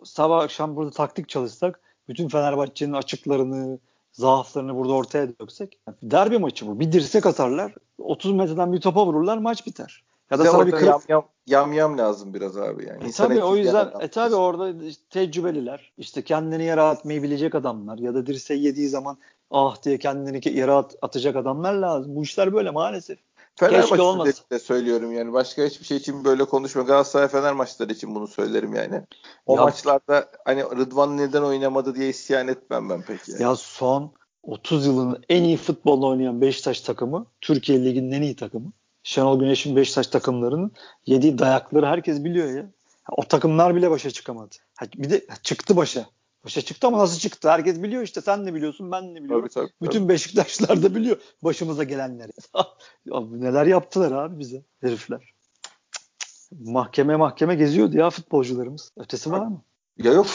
sabah akşam burada taktik çalışsak bütün Fenerbahçe'nin açıklarını, zaaflarını burada ortaya döksek derbi maçı bu. Bir dirsek atarlar. 30 metreden bir topa vururlar maç biter. Ya da Bize sana bir yam, yam, yam yam lazım biraz abi yani. E tabii o yüzden e tabii orada işte tecrübeliler, işte kendini yere atmayı bilecek adamlar ya da dirseği yediği zaman ah diye kendini yere at- atacak adamlar lazım. Bu işler böyle maalesef. Fener keşke maçı olmasa. özellikle söylüyorum yani. Başka hiçbir şey için böyle konuşma. Galatasaray Fener maçları için bunu söylerim yani. O Ya- maçlarda hani Rıdvan neden oynamadı diye isyan etmem ben peki. Yani. Ya son 30 yılın en iyi futbolunu oynayan Beşiktaş takımı, Türkiye Ligi'nin en iyi takımı. Şenol Güneş'in Beşiktaş takımlarının yediği dayakları herkes biliyor ya. O takımlar bile başa çıkamadı. Bir de çıktı başa. Başa çıktı ama nasıl çıktı? Herkes biliyor işte. Sen de biliyorsun, ben de biliyorum. Tabii, tabii, tabii. Bütün Beşiktaşlılar da biliyor başımıza gelenleri. *laughs* Abi neler yaptılar abi bize herifler. Mahkeme mahkeme geziyordu ya futbolcularımız. Ötesi var mı? Ya yok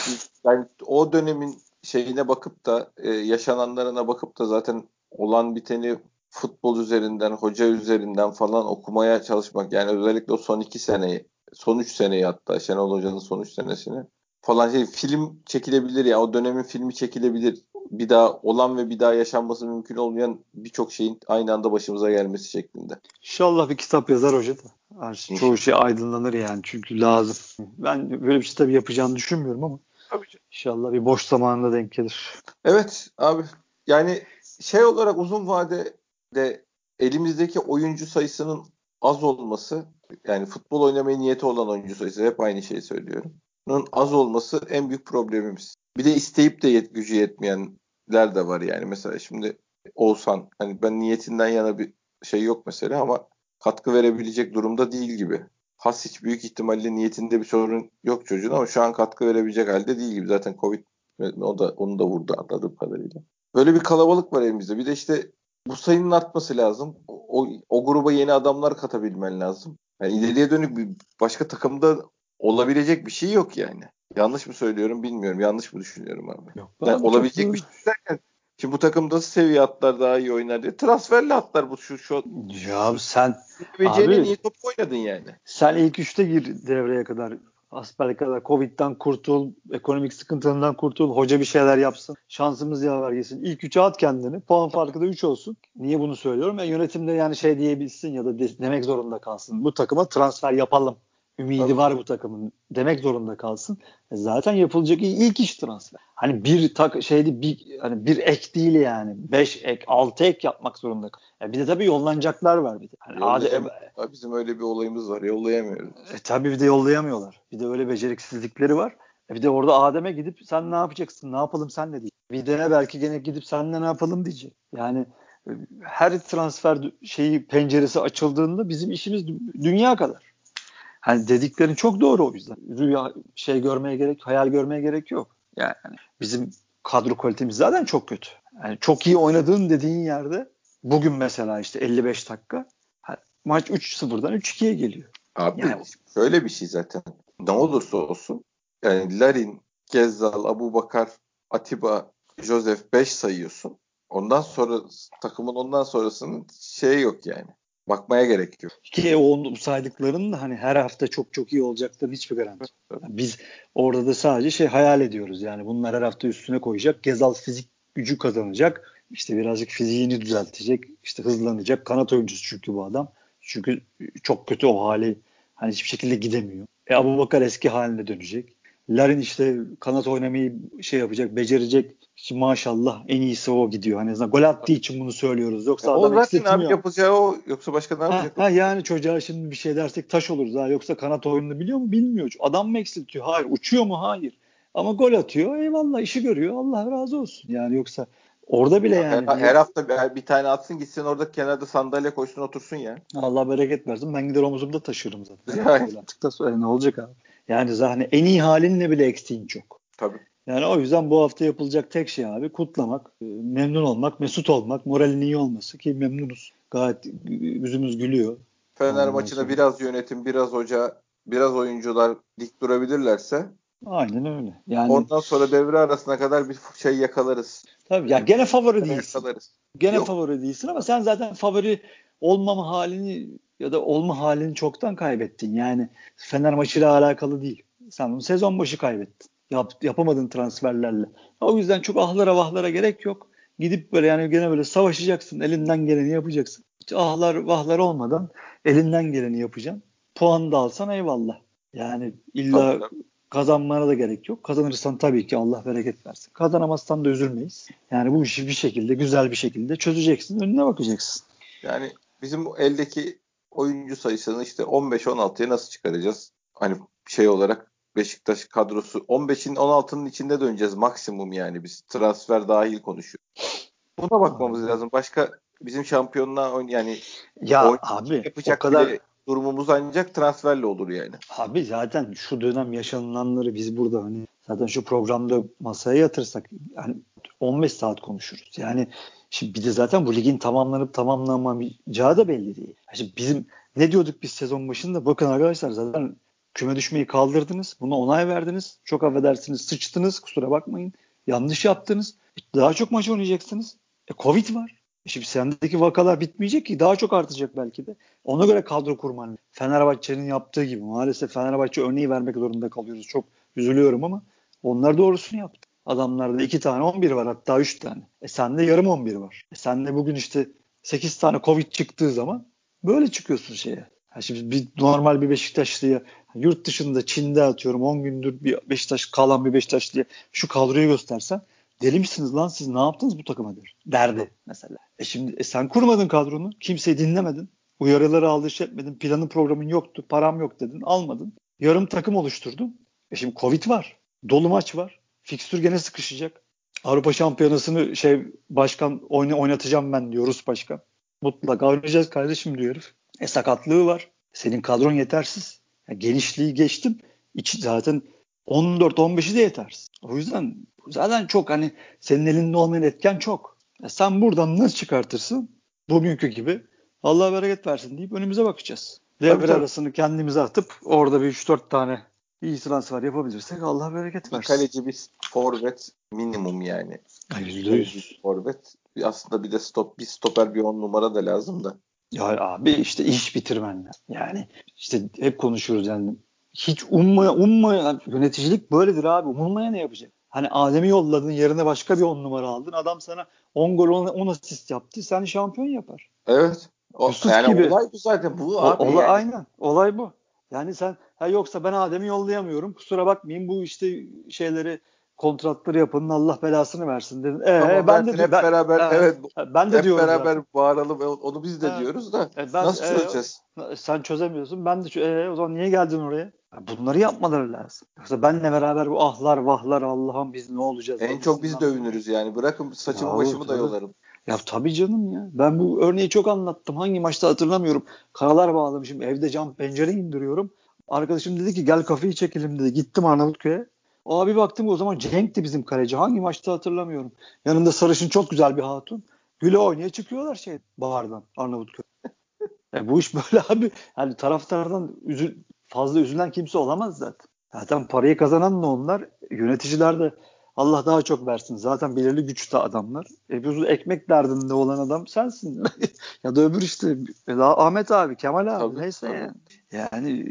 yani o dönemin şeyine bakıp da e, yaşananlarına bakıp da zaten olan biteni futbol üzerinden, hoca üzerinden falan okumaya çalışmak. Yani özellikle o son iki seneyi, son üç seneyi hatta Şenol Hoca'nın son üç senesini falan şey film çekilebilir ya o dönemin filmi çekilebilir. Bir daha olan ve bir daha yaşanması mümkün olmayan birçok şeyin aynı anda başımıza gelmesi şeklinde. İnşallah bir kitap yazar hoca da. Her şey- çoğu şey aydınlanır yani çünkü lazım. Ben böyle bir şey tabii yapacağını düşünmüyorum ama Tabii inşallah bir boş zamanında denk gelir. Evet abi yani şey olarak uzun vadede elimizdeki oyuncu sayısının az olması yani futbol oynamaya niyeti olan oyuncu sayısı hep aynı şeyi söylüyorum. Bunun az olması en büyük problemimiz. Bir de isteyip de yet, gücü yetmeyenler de var yani. Mesela şimdi Oğuzhan hani ben niyetinden yana bir şey yok mesela ama katkı verebilecek durumda değil gibi. Hasic büyük ihtimalle niyetinde bir sorun yok çocuğun ama şu an katkı verebilecek halde değil gibi. Zaten Covid o da onu da vurdu anladığım kadarıyla. Böyle bir kalabalık var elimizde. Bir de işte bu sayının artması lazım. O, o gruba yeni adamlar katabilmen lazım. Yani ileriye dönük bir başka takımda olabilecek bir şey yok yani. Yanlış mı söylüyorum bilmiyorum. Yanlış mı düşünüyorum abi? Yok, Yani olabilecek bir şey derken şimdi bu takımda seviye atlar daha iyi oynar diye transferli atlar bu şu şu Ya sen Abi- niye top oynadın yani? sen ilk üçte gir devreye kadar. Asper kadar Covid'den kurtul, ekonomik sıkıntılarından kurtul, hoca bir şeyler yapsın, şansımız yaver gelsin. İlk üçe at kendini, puan farkı da 3 olsun. Niye bunu söylüyorum? E, yönetimde yani şey diyebilsin ya da de- demek zorunda kalsın. Bu takıma transfer yapalım. Ümidi var bu takımın demek zorunda kalsın. E, zaten yapılacak ilk iş transfer. Hani bir tak şeydi bir hani bir ek değil yani. 5 ek, 6 ek yapmak zorunda. kal- E, bir de tabii yollanacaklar var bir de. Hani ade- Abi Bizim öyle bir olayımız var. Yollayamıyoruz. e, tabii bir de yollayamıyorlar. Bir de öyle beceriksizlikleri var. E, bir de orada Adem'e gidip sen ne yapacaksın? Ne yapalım senle diyecek. Bir de belki gene gidip senle ne yapalım diyecek. Yani e, her transfer şeyi penceresi açıldığında bizim işimiz dü- dünya kadar. Hani dediklerin çok doğru o yüzden. Rüya şey görmeye gerek, hayal görmeye gerek yok. Yani bizim kadro kalitemiz zaten çok kötü. Yani çok iyi oynadığın dediğin yerde bugün mesela işte 55 dakika maç 3-0'dan 3-2'ye geliyor. Abi Yani- şöyle bir şey zaten. Ne olursa olsun yani Larin, Gezzal, Abu Bakar, Atiba, Joseph 5 sayıyorsun. ondan sonra takımın ondan sonrasının şeyi yok yani. Bakmaya gerek yok. Ki o saydıklarının da hani her hafta çok çok iyi olacaklarının hiçbir garanti. Yani biz orada da sadece şey hayal ediyoruz. Yani bunlar her hafta üstüne koyacak. Gezal fizik gücü kazanacak. İşte birazcık fiziğini düzeltecek. işte hızlanacak. Kanat oyuncusu çünkü bu adam. Çünkü çok kötü o hali. Hani hiçbir şekilde gidemiyor. E Abu Bakar eski haline dönecek. Larin işte kanat oynamayı şey yapacak, becerecek. Şimdi maşallah en iyisi o gidiyor. Hani gol attığı için bunu söylüyoruz. Yoksa ya adam o zaten abi yapacağı o. Yoksa başka ne yapacak? Ha, ha, yani çocuğa şimdi bir şey dersek taş oluruz. Ha. Yoksa kanat oyununu biliyor mu? Bilmiyor. Adam mı eksiltiyor? Hayır. Uçuyor mu? Hayır. Ama gol atıyor. Eyvallah işi görüyor. Allah razı olsun. Yani yoksa Orada bile yani. Her, her hafta bir, bir tane atsın gitsin orada kenarda sandalye koysun otursun ya. Allah bereket versin. Ben gider omuzumda taşırım zaten. *laughs* Yani. Söyle ne olacak abi. Yani zaten en iyi halinle bile eksiğin çok. Tabii. Yani o yüzden bu hafta yapılacak tek şey abi kutlamak, e, memnun olmak, mesut olmak, moralin iyi olması ki memnunuz. Gayet yüzümüz gülüyor. Fener maçına biraz yönetim, biraz hoca, biraz oyuncular dik durabilirlerse Aynen öyle. Yani ondan sonra devre arasına kadar bir şey yakalarız. Tabii ya gene favori değilsin. Yakalarız. Gene Yok. favori değilsin ama sen zaten favori olmama halini ya da olma halini çoktan kaybettin. Yani Fener maçıyla alakalı değil. Sen bunu sezon başı kaybettin. Yap, yapamadın transferlerle. O yüzden çok ahlara vahlara gerek yok. Gidip böyle yani gene böyle savaşacaksın. Elinden geleni yapacaksın. Hiç ahlar vahlar olmadan elinden geleni yapacaksın. Puan da alsan eyvallah. Yani illa tabii, kazanmana da gerek yok. Kazanırsan tabii ki Allah bereket versin. Kazanamazsan da üzülmeyiz. Yani bu işi bir şekilde güzel bir şekilde çözeceksin. Önüne bakacaksın. Yani bizim eldeki oyuncu sayısını işte 15-16'ya nasıl çıkaracağız? Hani şey olarak Beşiktaş kadrosu 15'in 16'nın içinde döneceğiz maksimum yani biz transfer dahil konuşuyoruz. Buna bakmamız lazım. Başka bizim şampiyonluğa yani ya abi yapacak o kadar durumumuz ancak transferle olur yani. Abi zaten şu dönem yaşanılanları biz burada hani zaten şu programda masaya yatırsak yani 15 saat konuşuruz. Yani şimdi bir de zaten bu ligin tamamlanıp tamamlanmayacağı da belli değil. Şimdi bizim ne diyorduk biz sezon başında? Bakın arkadaşlar zaten küme düşmeyi kaldırdınız. Buna onay verdiniz. Çok affedersiniz sıçtınız kusura bakmayın. Yanlış yaptınız. Daha çok maç oynayacaksınız. E, Covid var. Şimdi sendeki vakalar bitmeyecek ki daha çok artacak belki de. Ona göre kadro kurman. Fenerbahçe'nin yaptığı gibi. Maalesef Fenerbahçe örneği vermek zorunda kalıyoruz. Çok üzülüyorum ama onlar doğrusunu yaptı. Adamlarda iki tane 11 var hatta üç tane. E sende yarım 11 var. E sende bugün işte 8 tane Covid çıktığı zaman böyle çıkıyorsun şeye. Yani şimdi bir normal bir Beşiktaşlıya yurt dışında Çin'de atıyorum 10 gündür bir Beşiktaş kalan bir Beşiktaşlıya şu kadroyu göstersen deli misiniz lan siz ne yaptınız bu takıma der, derdi mesela. E şimdi e sen kurmadın kadronu kimseyi dinlemedin uyarıları aldırış etmedin planın programın yoktu param yok dedin almadın yarım takım oluşturdun. E şimdi Covid var dolu maç var fikstür gene sıkışacak. Avrupa Şampiyonası'nı şey başkan oyna, oynatacağım ben diyor Rus başkan. Mutlaka oynayacağız kardeşim diyor herif. E sakatlığı var. Senin kadron yetersiz. Yani genişliği geçtim. İç, zaten 14-15'i de yetersiz. O yüzden zaten çok hani senin elinde olmayan etken çok. Ya sen buradan nasıl çıkartırsın? Bugünkü gibi Allah bereket versin deyip önümüze bakacağız. Devre arasını kendimize atıp orada bir 3-4 tane iyi transfer yapabilirsek Allah bereket versin. Bir kaleci bir forvet minimum yani. %100. Forvet aslında bir de stop bir stoper bir on numara da lazım da. Ya abi işte iş bitirmen Yani işte hep konuşuyoruz yani hiç umma, umma yöneticilik böyledir abi. Umulmaya ne yapacak? Hani Adem'i yolladın yerine başka bir on numara aldın. Adam sana 10 gol 10 asist yaptı. Sen şampiyon yapar. Evet. O, Yusuf yani gibi. olay bu zaten. Bu o, abi olay, yani. Aynen. Olay bu. Yani sen ha yoksa ben Adem'i yollayamıyorum. Kusura bakmayın bu işte şeyleri kontratları yapın Allah belasını versin dedin. Ee, tamam, ben, de hep ben, beraber e, evet ben de hep diyorum beraber zaten. bağıralım onu biz de e, diyoruz da e, ben, nasıl çözeceğiz? E, sen çözemiyorsun. Ben de e, o zaman niye geldin oraya? Bunları yapmaları lazım. Yoksa benle beraber bu ahlar vahlar Allah'ım biz ne olacağız? En çok biz dövünürüz yani. Bırakın saçımı ya, başımı da yolarım. Ya tabii canım ya. Ben bu örneği çok anlattım. Hangi maçta hatırlamıyorum. Karalar bağlamışım. Evde cam pencere indiriyorum. Arkadaşım dedi ki gel kafayı çekelim dedi. Gittim Arnavutköy'e. Abi baktım o zaman Cenk'ti bizim kaleci. Hangi maçta hatırlamıyorum. Yanında sarışın çok güzel bir hatun. Güle oynaya çıkıyorlar şey bahardan Arnavutköy. *laughs* e bu iş böyle abi. Yani taraftardan üzül, fazla üzülen kimse olamaz zaten. Zaten parayı kazanan da onlar. Yöneticiler de Allah daha çok versin. Zaten belirli güçte adamlar. E bu ekmek derdinde olan adam sensin. *laughs* ya da öbür işte Ahmet abi, Kemal abi tabii, neyse tabii. yani. Yani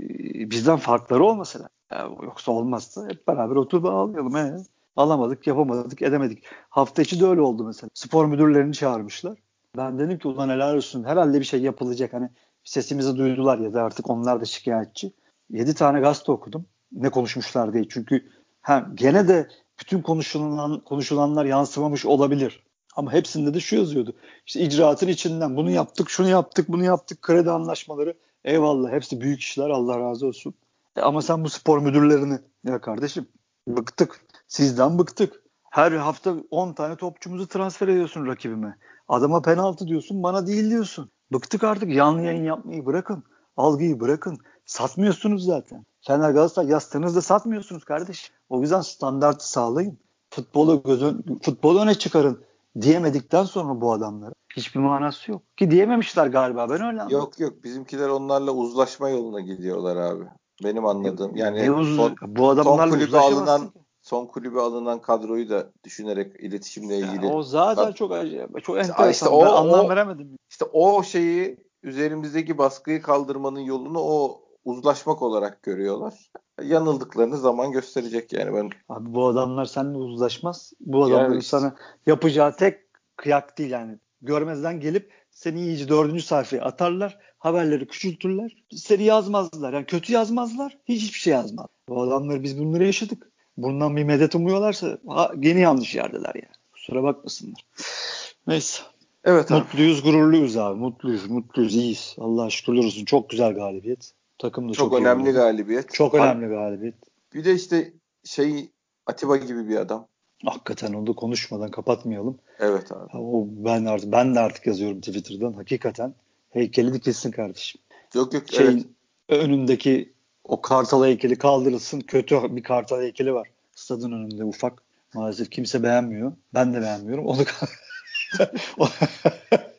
bizden farkları olmasa ya, yoksa olmazsa hep beraber oturup ağlayalım. He. Alamadık, yapamadık, edemedik. Hafta içi de öyle oldu mesela. Spor müdürlerini çağırmışlar. Ben dedim ki ulan helal olsun herhalde bir şey yapılacak. Hani sesimizi duydular ya da artık onlar da şikayetçi. 7 tane gazete okudum. Ne konuşmuşlar diye. Çünkü ha, gene de bütün konuşulan konuşulanlar yansımamış olabilir. Ama hepsinde de şu yazıyordu. İşte icraatın içinden bunu yaptık, şunu yaptık, bunu yaptık, kredi anlaşmaları. Eyvallah hepsi büyük işler Allah razı olsun. E ama sen bu spor müdürlerini ya kardeşim bıktık. Sizden bıktık. Her hafta 10 tane topçumuzu transfer ediyorsun rakibime. Adama penaltı diyorsun bana değil diyorsun. Bıktık artık yanlı yayın yapmayı bırakın. Algıyı bırakın. Satmıyorsunuz zaten. Fener Galatasaray yazsanız da satmıyorsunuz kardeş. O yüzden standartı sağlayın. Futbolu, gözün, futbolu öne çıkarın diyemedikten sonra bu adamlara hiçbir manası yok. Ki diyememişler galiba ben öyle anladım. Yok yok bizimkiler onlarla uzlaşma yoluna gidiyorlar abi. Benim anladığım. Yani ne uz- son, bu adamlarla son kulübe alınan son kulübe alınan kadroyu da düşünerek iletişimle ilgili. Yani o zaten Bak, çok acayip. Çok enteresan. Işte o, ben anlam o, veremedim. İşte o şeyi üzerimizdeki baskıyı kaldırmanın yolunu o uzlaşmak olarak görüyorlar. Yanıldıklarını zaman gösterecek yani ben. Abi bu adamlar seninle uzlaşmaz. Bu adamların yani işte. sana yapacağı tek kıyak değil yani. Görmezden gelip seni iyice dördüncü sayfaya atarlar. Haberleri küçültürler. Seni yazmazlar. Yani kötü yazmazlar. Hiç hiçbir şey yazmaz. Bu adamları biz bunları yaşadık. Bundan bir medet umuyorlarsa ha, yeni yanlış yerdeler yani. Kusura bakmasınlar. Neyse. Evet abi. Mutluyuz, gururluyuz abi. Mutluyuz, mutluyuz, iyiyiz. Allah şükürler olsun. Çok güzel galibiyet. Takım da çok, çok önemli iyi galibiyet. Çok önemli galibiyet. Bir de işte şey Atiba gibi bir adam. Hakikaten onu da konuşmadan kapatmayalım. Evet abi. O ben artık ben de artık yazıyorum Twitter'dan. Hakikaten heykeli dikilsin kardeşim. Yok yok Şeyin evet. önündeki o kartal heykeli kaldırılsın. Kötü bir kartal heykeli var. Stadın önünde ufak. Maalesef kimse beğenmiyor. Ben de beğenmiyorum. Onu *laughs*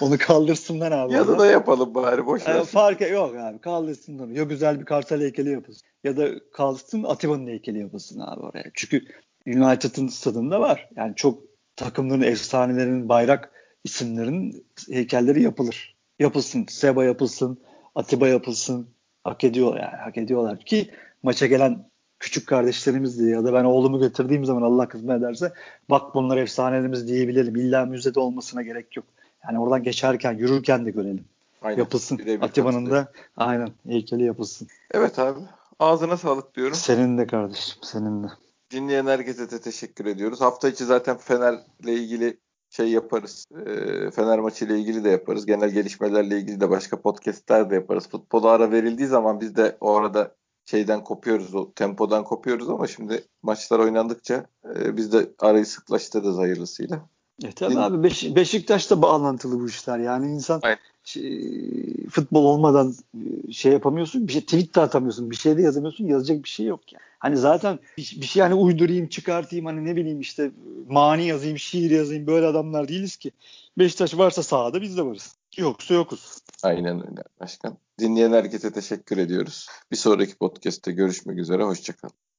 Onu kaldırsınlar abi. Ya da yapalım bari boş ver. Yani fark e- yok abi kaldırsınlar. Ya güzel bir kartal heykeli yapılsın. Ya da kaldırsın Atiba'nın heykeli yapılsın abi oraya. Çünkü United'ın stadında var. Yani çok takımların efsanelerinin bayrak isimlerinin heykelleri yapılır. Yapılsın. Seba yapılsın. Atiba yapılsın. Hak ediyor yani. Hak ediyorlar ki maça gelen küçük kardeşlerimiz diye ya da ben oğlumu getirdiğim zaman Allah kısmet ederse bak bunlar efsanelerimiz diyebilelim. İlla müzede olmasına gerek yok. Yani oradan geçerken, yürürken de görelim. Aynen. Yapılsın. Atiba'nın da aynen heykeli yapılsın. Evet abi. Ağzına sağlık diyorum. Senin de kardeşim, senin de. Dinleyen herkese de teşekkür ediyoruz. Hafta içi zaten Fener'le ilgili şey yaparız. E, Fener maçı ile ilgili de yaparız. Genel gelişmelerle ilgili de başka podcastler de yaparız. Futbola ara verildiği zaman biz de o arada şeyden kopuyoruz, o tempodan kopuyoruz ama şimdi maçlar oynandıkça e, biz de arayı sıklaştırırız hayırlısıyla. E tabii abi Beş, Beşiktaş'ta bağlantılı bu işler. Yani insan şey, futbol olmadan e, şey yapamıyorsun. Bir şey tweet de atamıyorsun. Bir şey de yazamıyorsun. Yazacak bir şey yok yani. Hani zaten bir, bir şey hani uydurayım, çıkartayım hani ne bileyim işte mani yazayım, şiir yazayım böyle adamlar değiliz ki. Beşiktaş varsa sahada biz de varız. Yoksa yokuz. Aynen öyle başkan. Dinleyen herkese teşekkür ediyoruz. Bir sonraki podcast'te görüşmek üzere. Hoşçakalın.